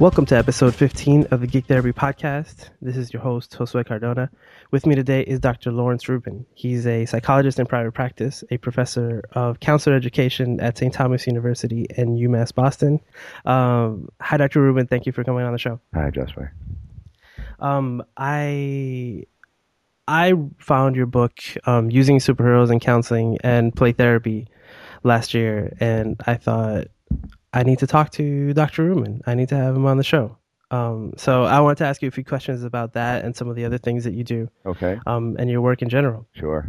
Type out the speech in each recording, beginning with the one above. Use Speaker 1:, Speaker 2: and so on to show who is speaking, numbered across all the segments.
Speaker 1: Welcome to episode 15 of the Geek Therapy Podcast. This is your host, Josue Cardona. With me today is Dr. Lawrence Rubin. He's a psychologist in private practice, a professor of counselor education at St. Thomas University and UMass Boston. Um, hi, Dr. Rubin. Thank you for coming on the show.
Speaker 2: Hi, Josue.
Speaker 1: Um, I I found your book um, using superheroes in counseling and play therapy last year, and I thought I need to talk to Dr. Rubin. I need to have him on the show. Um, so I wanted to ask you a few questions about that and some of the other things that you do.
Speaker 2: Okay.
Speaker 1: Um, and your work in general.
Speaker 2: Sure.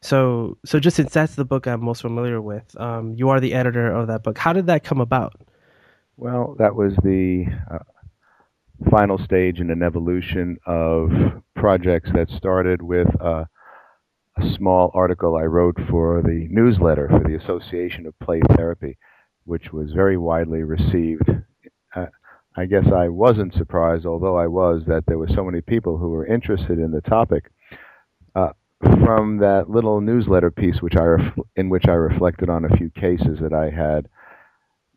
Speaker 1: So, so just since that's the book I'm most familiar with, um, you are the editor of that book. How did that come about?
Speaker 2: Well, that was the uh, final stage in an evolution of projects that started with uh, a small article I wrote for the newsletter for the Association of Play Therapy which was very widely received. Uh, I guess I wasn't surprised, although I was, that there were so many people who were interested in the topic. Uh, from that little newsletter piece, which I ref- in which I reflected on a few cases that I had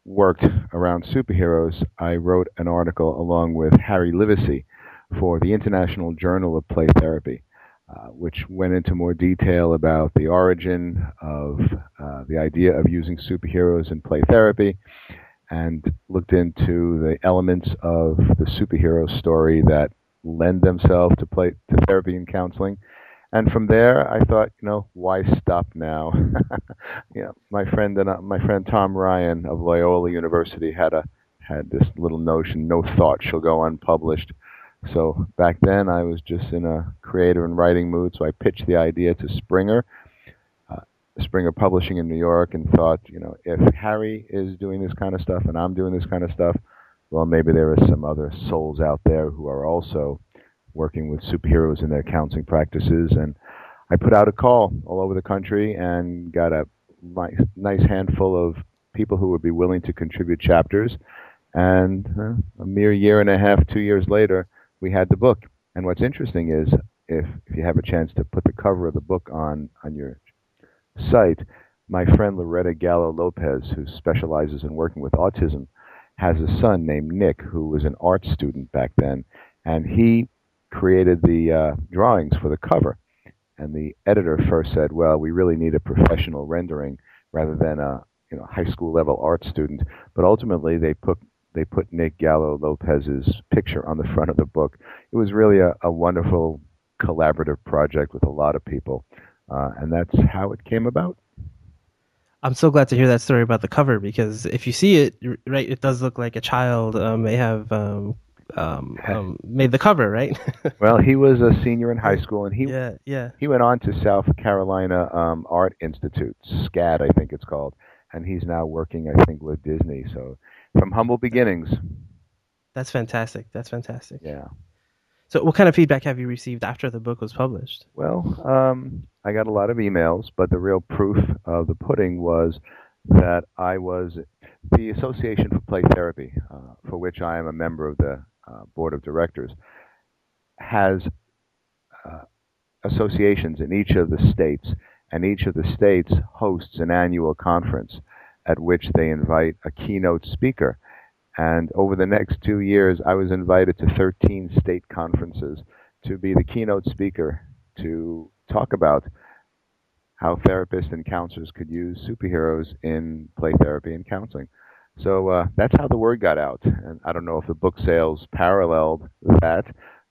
Speaker 2: worked around superheroes, I wrote an article along with Harry Livesay for the International Journal of Play Therapy. Uh, which went into more detail about the origin of uh, the idea of using superheroes in play therapy and looked into the elements of the superhero story that lend themselves to play to therapy and counseling. And from there, I thought, you know, why stop now? you know, my friend and uh, my friend Tom Ryan of Loyola University had a had this little notion: no thought shall go unpublished. So back then, I was just in a creative and writing mood. So I pitched the idea to Springer, uh, Springer Publishing in New York, and thought, you know, if Harry is doing this kind of stuff and I'm doing this kind of stuff, well, maybe there are some other souls out there who are also working with superheroes in their counseling practices. And I put out a call all over the country and got a nice, nice handful of people who would be willing to contribute chapters. And uh, a mere year and a half, two years later, we had the book. And what's interesting is if if you have a chance to put the cover of the book on on your site, my friend Loretta Gallo Lopez, who specializes in working with autism, has a son named Nick who was an art student back then, and he created the uh, drawings for the cover. And the editor first said, "Well, we really need a professional rendering rather than a you know high school level art student." But ultimately, they put they put Nick Gallo Lopez's picture on the front of the book. It was really a, a wonderful collaborative project with a lot of people, uh, and that's how it came about.
Speaker 1: I'm so glad to hear that story about the cover because if you see it, right, it does look like a child uh, may have um, um, um, made the cover, right?
Speaker 2: well, he was a senior in high school, and he
Speaker 1: yeah, yeah.
Speaker 2: he went on to South Carolina um, Art Institute, SCAD, I think it's called, and he's now working, I think, with Disney. So from humble beginnings.
Speaker 1: That's fantastic. That's fantastic.
Speaker 2: Yeah.
Speaker 1: So, what kind of feedback have you received after the book was published?
Speaker 2: Well, um, I got a lot of emails, but the real proof of the pudding was that I was the Association for Play Therapy, uh, for which I am a member of the uh, board of directors, has uh, associations in each of the states, and each of the states hosts an annual conference at which they invite a keynote speaker. And over the next two years, I was invited to 13 state conferences to be the keynote speaker to talk about how therapists and counselors could use superheroes in play therapy and counseling. So uh, that's how the word got out. And I don't know if the book sales paralleled that,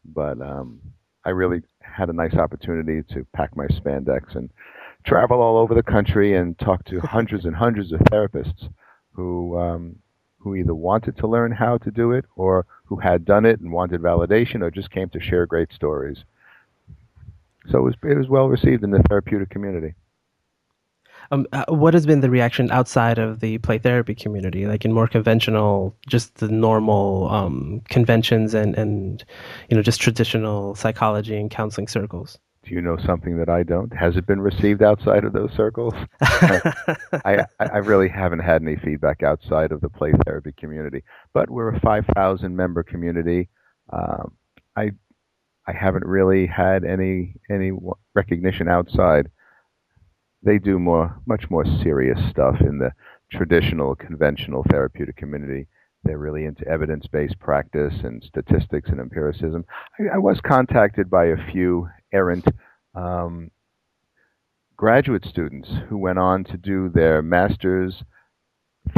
Speaker 2: but um, I really had a nice opportunity to pack my spandex and travel all over the country and talk to hundreds and hundreds of therapists who um, who either wanted to learn how to do it or who had done it and wanted validation or just came to share great stories. So it was it was well received in the therapeutic community.
Speaker 1: Um, uh, what has been the reaction outside of the play therapy community, like in more conventional, just the normal um, conventions and, and you know just traditional psychology and counseling circles?
Speaker 2: Do you know something that I don't? Has it been received outside of those circles? I, I really haven't had any feedback outside of the play therapy community, but we're a 5,000 member community. Um, I I haven't really had any any recognition outside. They do more much more serious stuff in the traditional conventional therapeutic community they're really into evidence-based practice and statistics and empiricism. I, I was contacted by a few errant um, graduate students who went on to do their master's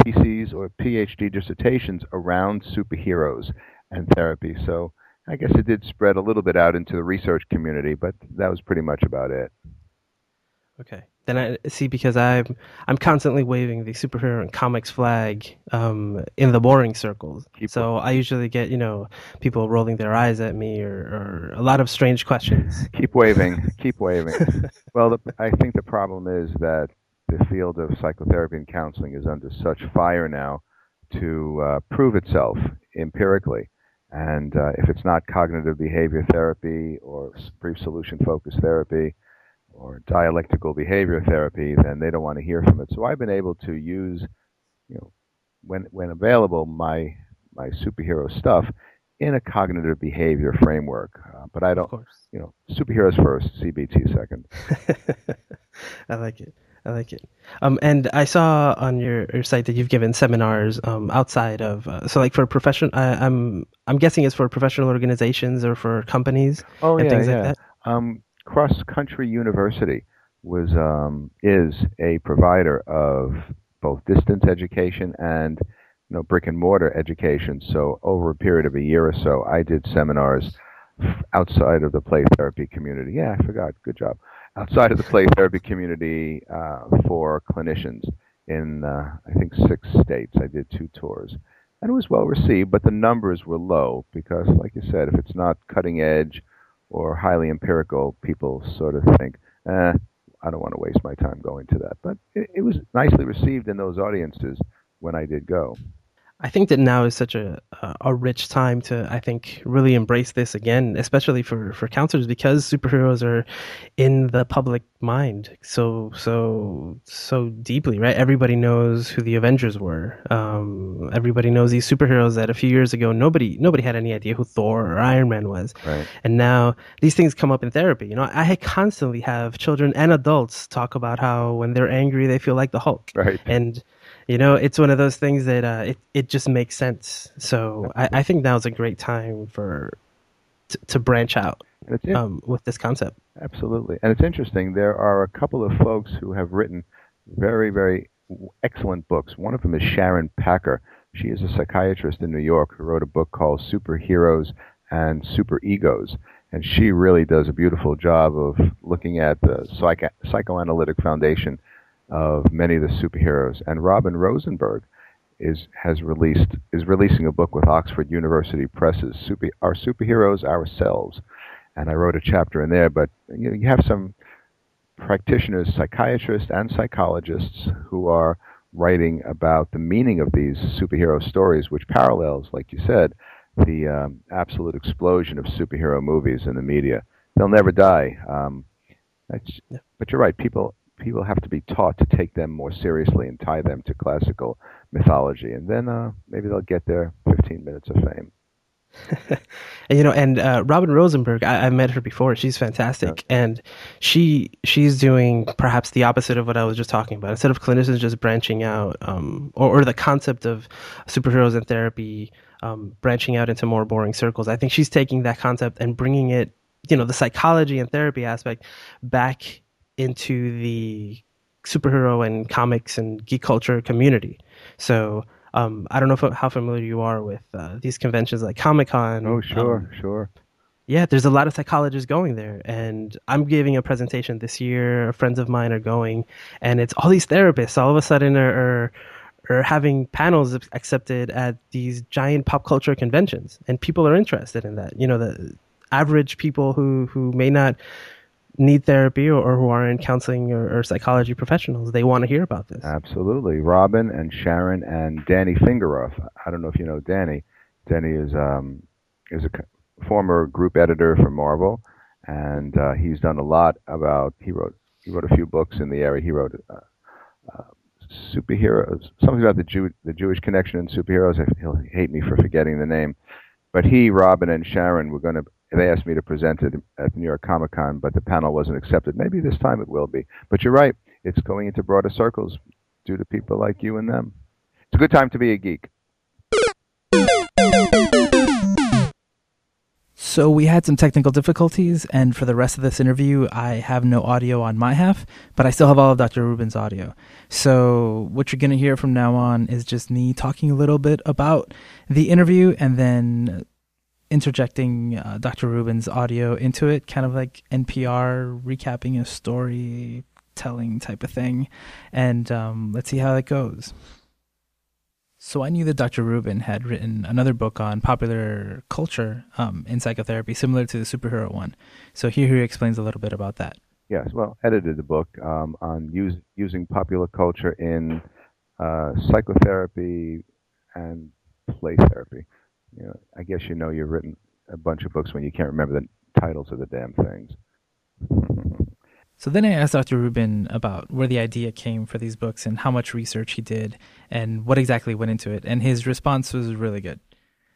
Speaker 2: theses or PhD dissertations around superheroes and therapy. So I guess it did spread a little bit out into the research community, but that was pretty much about it.
Speaker 1: Okay. Then I see because I'm I'm constantly waving the superhero and comics flag um, in the boring circles. Keep so I usually get you know people rolling their eyes at me or, or a lot of strange questions.
Speaker 2: Keep waving. Keep waving. well, the, I think the problem is that the field of psychotherapy and counseling is under such fire now to uh, prove itself empirically. And uh, if it's not cognitive behavior therapy or brief solution focused therapy or dialectical behavior therapy, then they don't want to hear from it. So I've been able to use, you know, when when available, my my superhero stuff in a cognitive behavior framework. Uh, but I don't, you know, superheroes first, CBT second.
Speaker 1: I like it. I like it. Um, and I saw on your, your site that you've given seminars um, outside of uh, so like for professional. I'm I'm guessing it's for professional organizations or for companies
Speaker 2: oh,
Speaker 1: and
Speaker 2: yeah,
Speaker 1: things
Speaker 2: yeah.
Speaker 1: like that.
Speaker 2: Um, Cross Country University was um, is a provider of both distance education and you know brick and mortar education. So over a period of a year or so, I did seminars outside of the play therapy community. Yeah, I forgot. Good job outside of the play therapy community uh, for clinicians in uh, I think six states. I did two tours, and it was well received, but the numbers were low because, like you said, if it's not cutting edge or highly empirical, people sort of think, eh, I don't want to waste my time going to that. But it, it was nicely received in those audiences when I did go.
Speaker 1: I think that now is such a a rich time to I think really embrace this again, especially for for counselors because superheroes are in the public mind so so so deeply, right? Everybody knows who the Avengers were. Um, everybody knows these superheroes that a few years ago nobody nobody had any idea who Thor or Iron Man was,
Speaker 2: right.
Speaker 1: and now these things come up in therapy. You know, I constantly have children and adults talk about how when they're angry they feel like the Hulk,
Speaker 2: right?
Speaker 1: And you know, it's one of those things that uh, it it just makes sense. So I, I think now's a great time for to, to branch out um, with this concept.
Speaker 2: Absolutely, and it's interesting. There are a couple of folks who have written very very excellent books. One of them is Sharon Packer. She is a psychiatrist in New York who wrote a book called Superheroes and Super Egos. And she really does a beautiful job of looking at the psycho- psychoanalytic foundation of many of the superheroes. And Robin Rosenberg is has released is releasing a book with Oxford University Presses, Super, Our Superheroes Ourselves. And I wrote a chapter in there, but you, know, you have some practitioners, psychiatrists and psychologists who are writing about the meaning of these superhero stories, which parallels, like you said, the um, absolute explosion of superhero movies in the media. They'll never die. Um, yeah. But you're right. People people have to be taught to take them more seriously and tie them to classical mythology, and then uh, maybe they'll get their 15 minutes of fame.
Speaker 1: and, you know, and uh, Robin Rosenberg, I, have met her before. She's fantastic, yeah. and she she's doing perhaps the opposite of what I was just talking about. Instead of clinicians just branching out, um, or, or the concept of superheroes in therapy um, branching out into more boring circles, I think she's taking that concept and bringing it, you know, the psychology and therapy aspect back into the superhero and comics and geek culture community. So um, I don't know if, how familiar you are with uh, these conventions like Comic Con.
Speaker 2: Oh, sure, um, sure.
Speaker 1: Yeah, there's a lot of psychologists going there, and I'm giving a presentation this year. Friends of mine are going, and it's all these therapists all of a sudden are, are are having panels accepted at these giant pop culture conventions, and people are interested in that. You know, the average people who who may not need therapy or, or who are in counseling or, or, psychology professionals. They want to hear about this.
Speaker 2: Absolutely. Robin and Sharon and Danny Fingeroth. I don't know if you know Danny. Danny is um, is a former group editor for Marvel, and uh, he's done a lot about. He wrote he wrote a few books in the area. He wrote. Uh, uh, superheroes, something about the Jew, the Jewish connection in superheroes. He'll hate me for forgetting the name, but he, Robin, and Sharon were going to they asked me to present it at New York Comic Con, but the panel wasn't accepted. Maybe this time it will be. But you're right; it's going into broader circles due to people like you and them. It's a good time to be a geek.
Speaker 3: So we had some technical difficulties, and for the rest of this interview, I have no audio on my half, but I still have all of Dr. Rubin's audio. So what you're going to hear from now on is just me talking a little bit about the interview and then interjecting uh, Dr. Rubin's audio into it, kind of like NPR recapping a story telling type of thing. And um, let's see how that goes. So I knew that Dr. Rubin had written another book on popular culture um, in psychotherapy, similar to the superhero one. So here he explains a little bit about that.
Speaker 2: Yes, well, edited the book um, on use, using popular culture in uh, psychotherapy and play therapy. You know, I guess you know you've written a bunch of books when you can't remember the titles of the damn things.
Speaker 3: So then I asked Dr. Rubin about where the idea came for these books and how much research he did and what exactly went into it. And his response was really good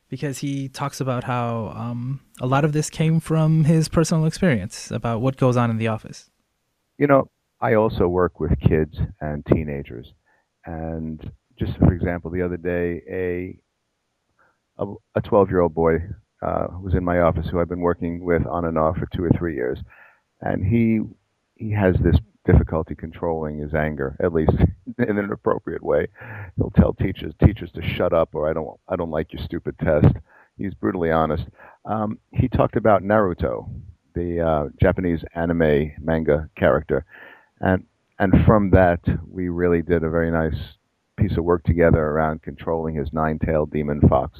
Speaker 3: because he talks about how um, a lot of this came from his personal experience about what goes on in the office.
Speaker 2: You know, I also work with kids and teenagers. And just for example, the other day, a a 12 year old boy uh, was in my office who I've been working with on and off for two or three years, and he he has this difficulty controlling his anger, at least in an appropriate way. He'll tell teachers teachers to shut up or I don't I don't like your stupid test. He's brutally honest. Um, he talked about Naruto, the uh, Japanese anime manga character, and and from that we really did a very nice piece of work together around controlling his nine-tailed demon fox.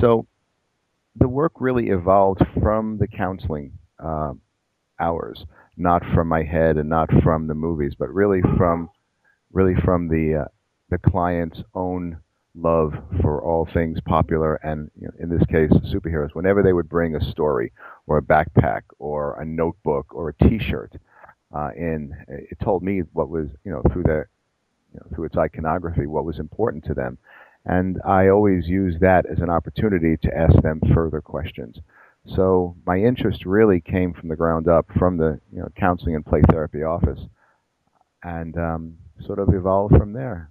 Speaker 2: So the work really evolved from the counseling uh, hours not from my head and not from the movies, but really from really from the uh, the client's own love for all things popular and you know, in this case superheroes. Whenever they would bring a story or a backpack or a notebook or a T-shirt uh, in, it told me what was you know through their you know, through its iconography what was important to them. And I always use that as an opportunity to ask them further questions. So my interest really came from the ground up, from the you know counseling and play therapy office, and um, sort of evolved from there.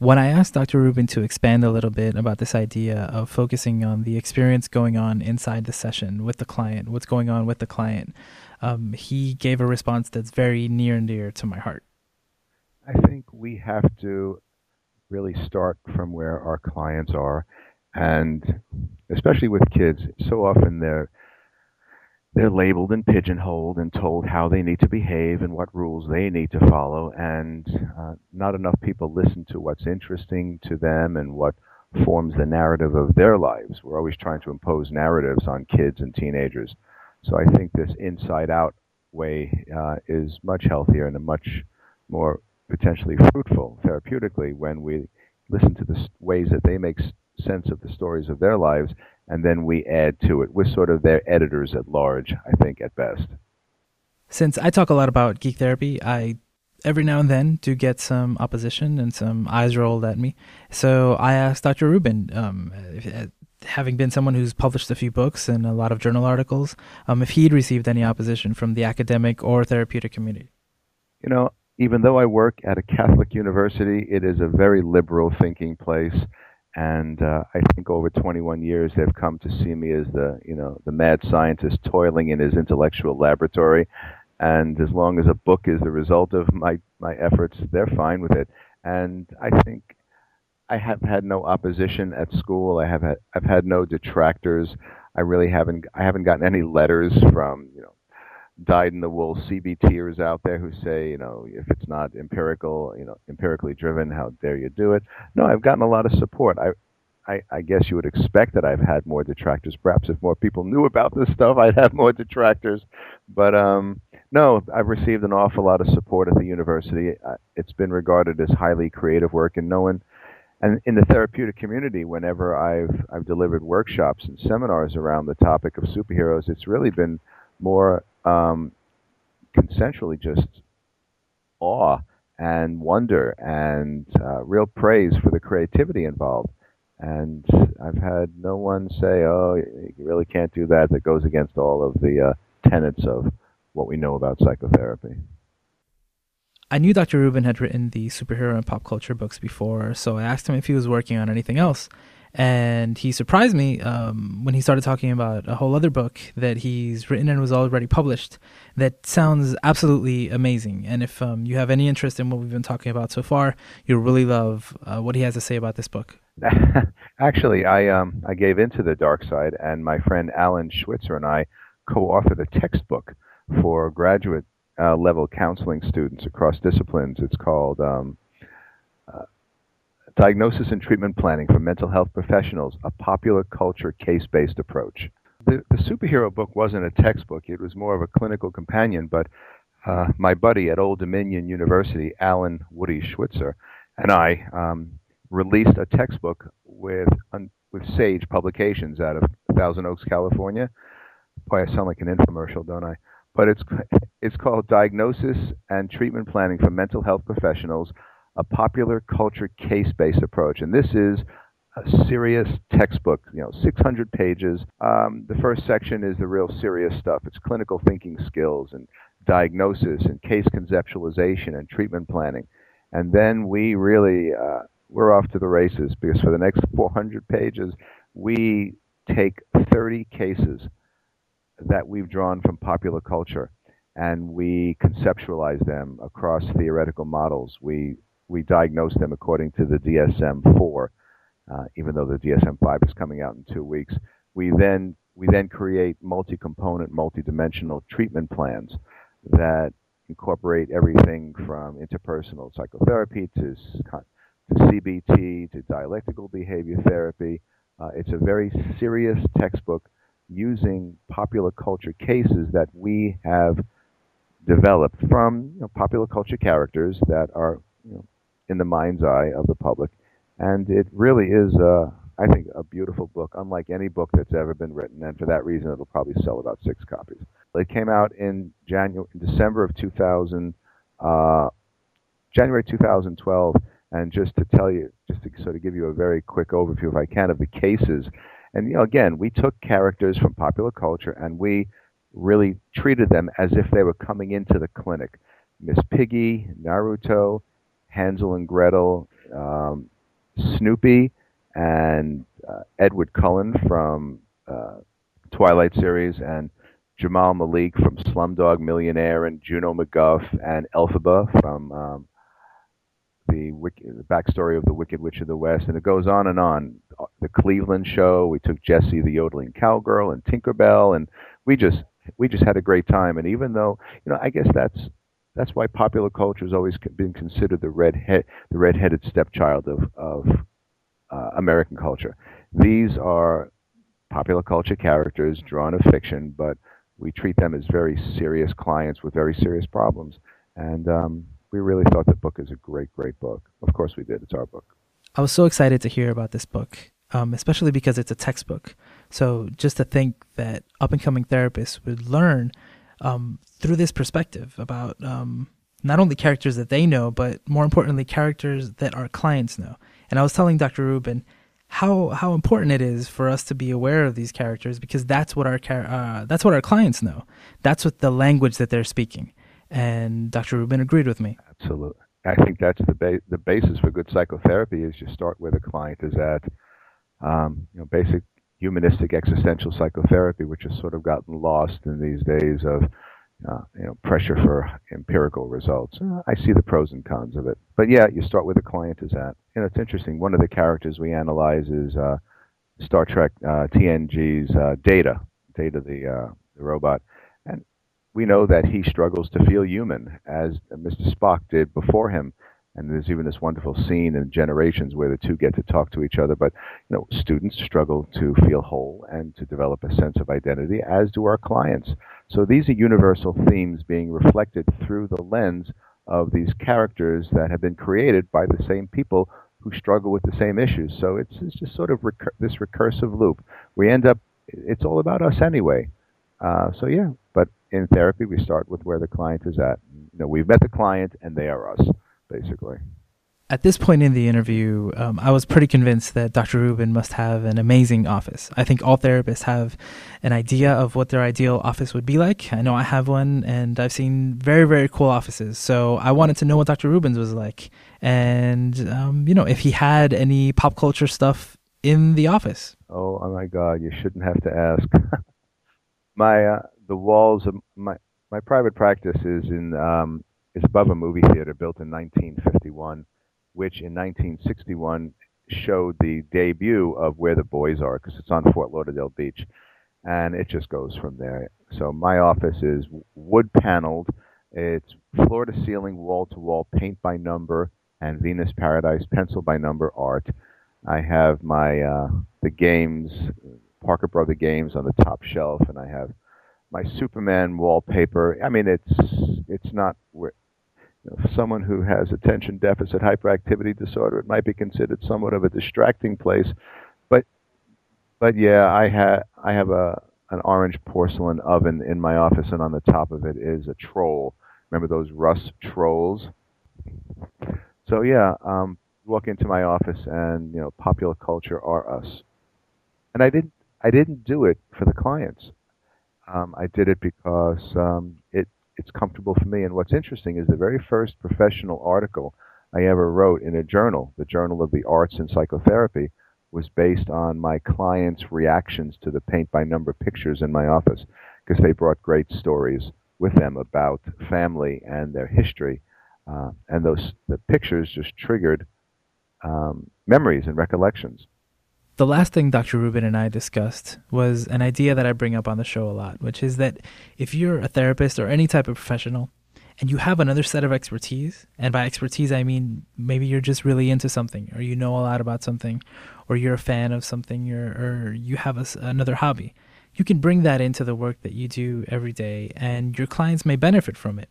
Speaker 3: When I asked Dr. Rubin to expand a little bit about this idea of focusing on the experience going on inside the session with the client, what's going on with the client, um, he gave a response that's very near and dear to my heart.
Speaker 2: I think we have to really start from where our clients are and especially with kids, so often they're they're labeled and pigeonholed and told how they need to behave and what rules they need to follow, and uh, not enough people listen to what's interesting to them and what forms the narrative of their lives. We're always trying to impose narratives on kids and teenagers. So I think this inside out way uh, is much healthier and a much more potentially fruitful therapeutically when we listen to the ways that they make sense of the stories of their lives, and then we add to it. We're sort of their editors at large, I think, at best.
Speaker 3: Since I talk a lot about geek therapy, I every now and then do get some opposition and some eyes rolled at me. So I asked Dr. Rubin, um, if, uh, having been someone who's published a few books and a lot of journal articles, um, if he'd received any opposition from the academic or therapeutic community.
Speaker 2: You know, even though I work at a Catholic university, it is a very liberal thinking place and uh, I think over 21 years they've come to see me as the you know the mad scientist toiling in his intellectual laboratory, and as long as a book is the result of my my efforts, they're fine with it. And I think I have had no opposition at school. I have had I've had no detractors. I really haven't I haven't gotten any letters from you know dyed in the wool CBTers out there who say, you know, if it's not empirical, you know, empirically driven, how dare you do it? No, I've gotten a lot of support. I, I, I guess you would expect that I've had more detractors. Perhaps if more people knew about this stuff, I'd have more detractors. But um, no, I've received an awful lot of support at the university. It's been regarded as highly creative work, and no one. And in the therapeutic community, whenever I've I've delivered workshops and seminars around the topic of superheroes, it's really been more um, consensually just awe and wonder and uh, real praise for the creativity involved. And I've had no one say, "Oh, you really can't do that." That goes against all of the uh, tenets of what we know about psychotherapy.
Speaker 3: I knew Dr. Rubin had written the superhero and pop culture books before, so I asked him if he was working on anything else. And he surprised me um, when he started talking about a whole other book that he's written and was already published that sounds absolutely amazing. And if um, you have any interest in what we've been talking about so far, you'll really love uh, what he has to say about this book.
Speaker 2: Actually, I um, I gave into the dark side, and my friend Alan Schwitzer and I co-authored a textbook for graduate uh, level counseling students across disciplines. It's called um, Diagnosis and Treatment Planning for Mental Health Professionals, a popular culture case-based approach. The, the superhero book wasn't a textbook. It was more of a clinical companion, but uh, my buddy at Old Dominion University, Alan Woody Schwitzer, and I um, released a textbook with, un, with Sage Publications out of Thousand Oaks, California. Boy, I sound like an infomercial, don't I? But it's, it's called Diagnosis and Treatment Planning for Mental Health Professionals, a popular culture case-based approach. And this is a serious textbook, you know, 600 pages. Um, the first section is the real serious stuff. It's clinical thinking skills and diagnosis and case conceptualization and treatment planning. And then we really, uh, we're off to the races because for the next 400 pages, we take 30 cases that we've drawn from popular culture and we conceptualize them across theoretical models. We we diagnose them according to the DSM-4, uh, even though the DSM-5 is coming out in two weeks. We then we then create multi-component, multi-dimensional treatment plans that incorporate everything from interpersonal psychotherapy to, to CBT to dialectical behavior therapy. Uh, it's a very serious textbook using popular culture cases that we have developed from you know, popular culture characters that are you know, in the mind's eye of the public. And it really is, uh, I think, a beautiful book, unlike any book that's ever been written. And for that reason, it'll probably sell about six copies. It came out in January, December of 2000, uh, January 2012. And just to tell you, just to sort of give you a very quick overview, if I can, of the cases. And you know, again, we took characters from popular culture and we really treated them as if they were coming into the clinic. Miss Piggy, Naruto, Hansel and Gretel, um, Snoopy, and uh, Edward Cullen from uh, Twilight series, and Jamal Malik from Slumdog Millionaire, and Juno MacGuff, and Elphaba from um, the, the backstory of the Wicked Witch of the West, and it goes on and on. The Cleveland Show. We took Jessie the yodeling cowgirl and Tinkerbell, and we just we just had a great time. And even though you know, I guess that's that's why popular culture has always been considered the red the red-headed stepchild of of uh, American culture. These are popular culture characters drawn of fiction, but we treat them as very serious clients with very serious problems. And um, we really thought the book is a great, great book. Of course, we did. It's our book.
Speaker 3: I was so excited to hear about this book, um, especially because it's a textbook. So just to think that up and coming therapists would learn um, through this perspective about um, not only characters that they know, but more importantly, characters that our clients know. And I was telling Dr. Rubin how how important it is for us to be aware of these characters because that's what our uh, that's what our clients know. That's what the language that they're speaking. And Dr. Rubin agreed with me.
Speaker 2: Absolutely. I think that's the ba- the basis for good psychotherapy is you start where the client is at. Um, you know, basic humanistic existential psychotherapy, which has sort of gotten lost in these days of uh, you know pressure for empirical results. Uh, I see the pros and cons of it, but yeah, you start where the client is at. Know, it's interesting. One of the characters we analyze is uh, Star Trek uh, TNG's uh, Data, Data the, the robot, and we know that he struggles to feel human, as Mr. Spock did before him. And there's even this wonderful scene in Generations where the two get to talk to each other. But you know, students struggle to feel whole and to develop a sense of identity, as do our clients. So these are universal themes being reflected through the lens of these characters that have been created by the same people who struggle with the same issues. So it's, it's just sort of recur- this recursive loop. We end up, it's all about us anyway. Uh, so yeah, but in therapy we start with where the client is at. You know, we've met the client and they are us, basically
Speaker 3: at this point in the interview, um, I was pretty convinced that Dr. Rubin must have an amazing office. I think all therapists have an idea of what their ideal office would be like. I know I have one, and I've seen very, very cool offices. So I wanted to know what Dr. Rubin's was like. And, um, you know, if he had any pop culture stuff in the office?
Speaker 2: Oh, oh my God! You shouldn't have to ask. my uh, the walls of my my private practice is in um, is above a movie theater built in 1951, which in 1961 showed the debut of Where the Boys Are because it's on Fort Lauderdale Beach, and it just goes from there. So my office is wood paneled. It's floor to ceiling, wall to wall, paint by number, and Venus Paradise pencil by number art. I have my uh, the games, Parker Brother games on the top shelf, and I have my Superman wallpaper. I mean, it's it's not you know, someone who has attention deficit hyperactivity disorder. It might be considered somewhat of a distracting place, but but yeah, I have I have a an orange porcelain oven in my office, and on the top of it is a troll. Remember those Russ trolls? So yeah, um, walk into my office and you know popular culture are us and i didn't i didn't do it for the clients um, i did it because um, it it's comfortable for me and what's interesting is the very first professional article i ever wrote in a journal the journal of the arts and psychotherapy was based on my clients reactions to the paint by number pictures in my office because they brought great stories with them about family and their history uh, and those the pictures just triggered um, memories and recollections.
Speaker 3: The last thing Dr. Rubin and I discussed was an idea that I bring up on the show a lot, which is that if you're a therapist or any type of professional and you have another set of expertise, and by expertise I mean maybe you're just really into something or you know a lot about something or you're a fan of something or, or you have a, another hobby, you can bring that into the work that you do every day and your clients may benefit from it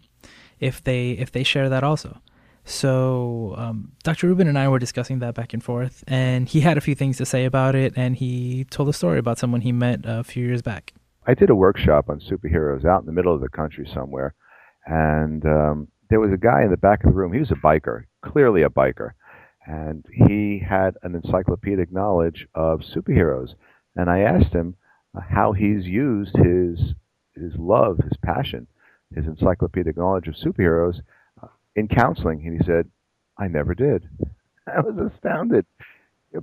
Speaker 3: if they if they share that also. So um, Dr. Rubin and I were discussing that back and forth, and he had a few things to say about it, and he told a story about someone he met a few years back.
Speaker 2: I did a workshop on superheroes out in the middle of the country somewhere, and um, there was a guy in the back of the room. He was a biker, clearly a biker, and he had an encyclopedic knowledge of superheroes. And I asked him uh, how he's used his his love, his passion, his encyclopedic knowledge of superheroes in counseling. And he said, I never did. I was astounded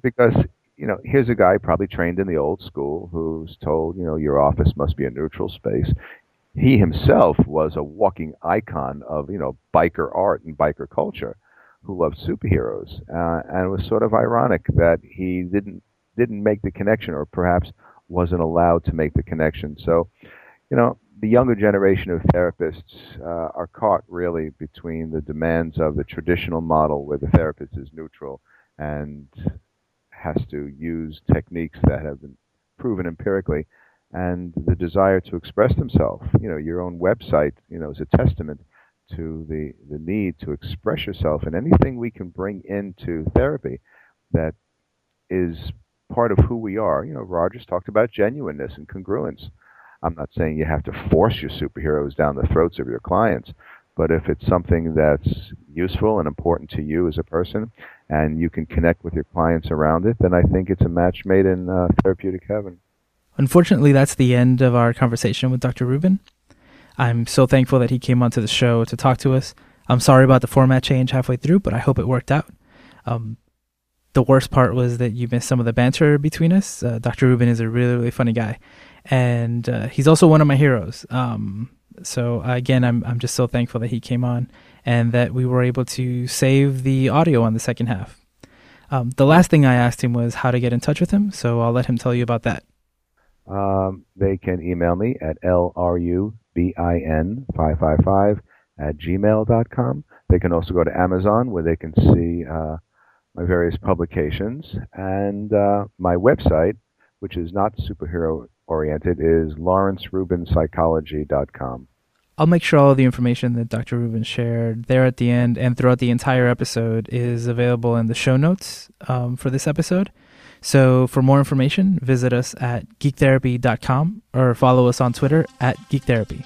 Speaker 2: because, you know, here's a guy probably trained in the old school who's told, you know, your office must be a neutral space. He himself was a walking icon of, you know, biker art and biker culture who loved superheroes. Uh, and it was sort of ironic that he didn't didn't make the connection or perhaps wasn't allowed to make the connection. So, you know, the younger generation of therapists uh, are caught really between the demands of the traditional model where the therapist is neutral and has to use techniques that have been proven empirically and the desire to express themselves. You know, your own website, you know, is a testament to the, the need to express yourself and anything we can bring into therapy that is part of who we are. You know, Rogers talked about genuineness and congruence. I'm not saying you have to force your superheroes down the throats of your clients, but if it's something that's useful and important to you as a person, and you can connect with your clients around it, then I think it's a match made in uh, therapeutic heaven.
Speaker 3: Unfortunately, that's the end of our conversation with Dr. Rubin. I'm so thankful that he came onto the show to talk to us. I'm sorry about the format change halfway through, but I hope it worked out. Um, the worst part was that you missed some of the banter between us. Uh, Dr. Rubin is a really, really funny guy, and uh, he's also one of my heroes. Um, so uh, again, I'm I'm just so thankful that he came on and that we were able to save the audio on the second half. Um, the last thing I asked him was how to get in touch with him, so I'll let him tell you about that.
Speaker 2: Um, they can email me at lrubin five five five at gmail.com. They can also go to Amazon where they can see uh, my various publications and uh, my website, which is not superhero oriented is lawrencerubinpsychology.com.
Speaker 3: I'll make sure all the information that Dr. Rubin shared there at the end and throughout the entire episode is available in the show notes um, for this episode. So for more information, visit us at geektherapy.com or follow us on Twitter at geektherapy.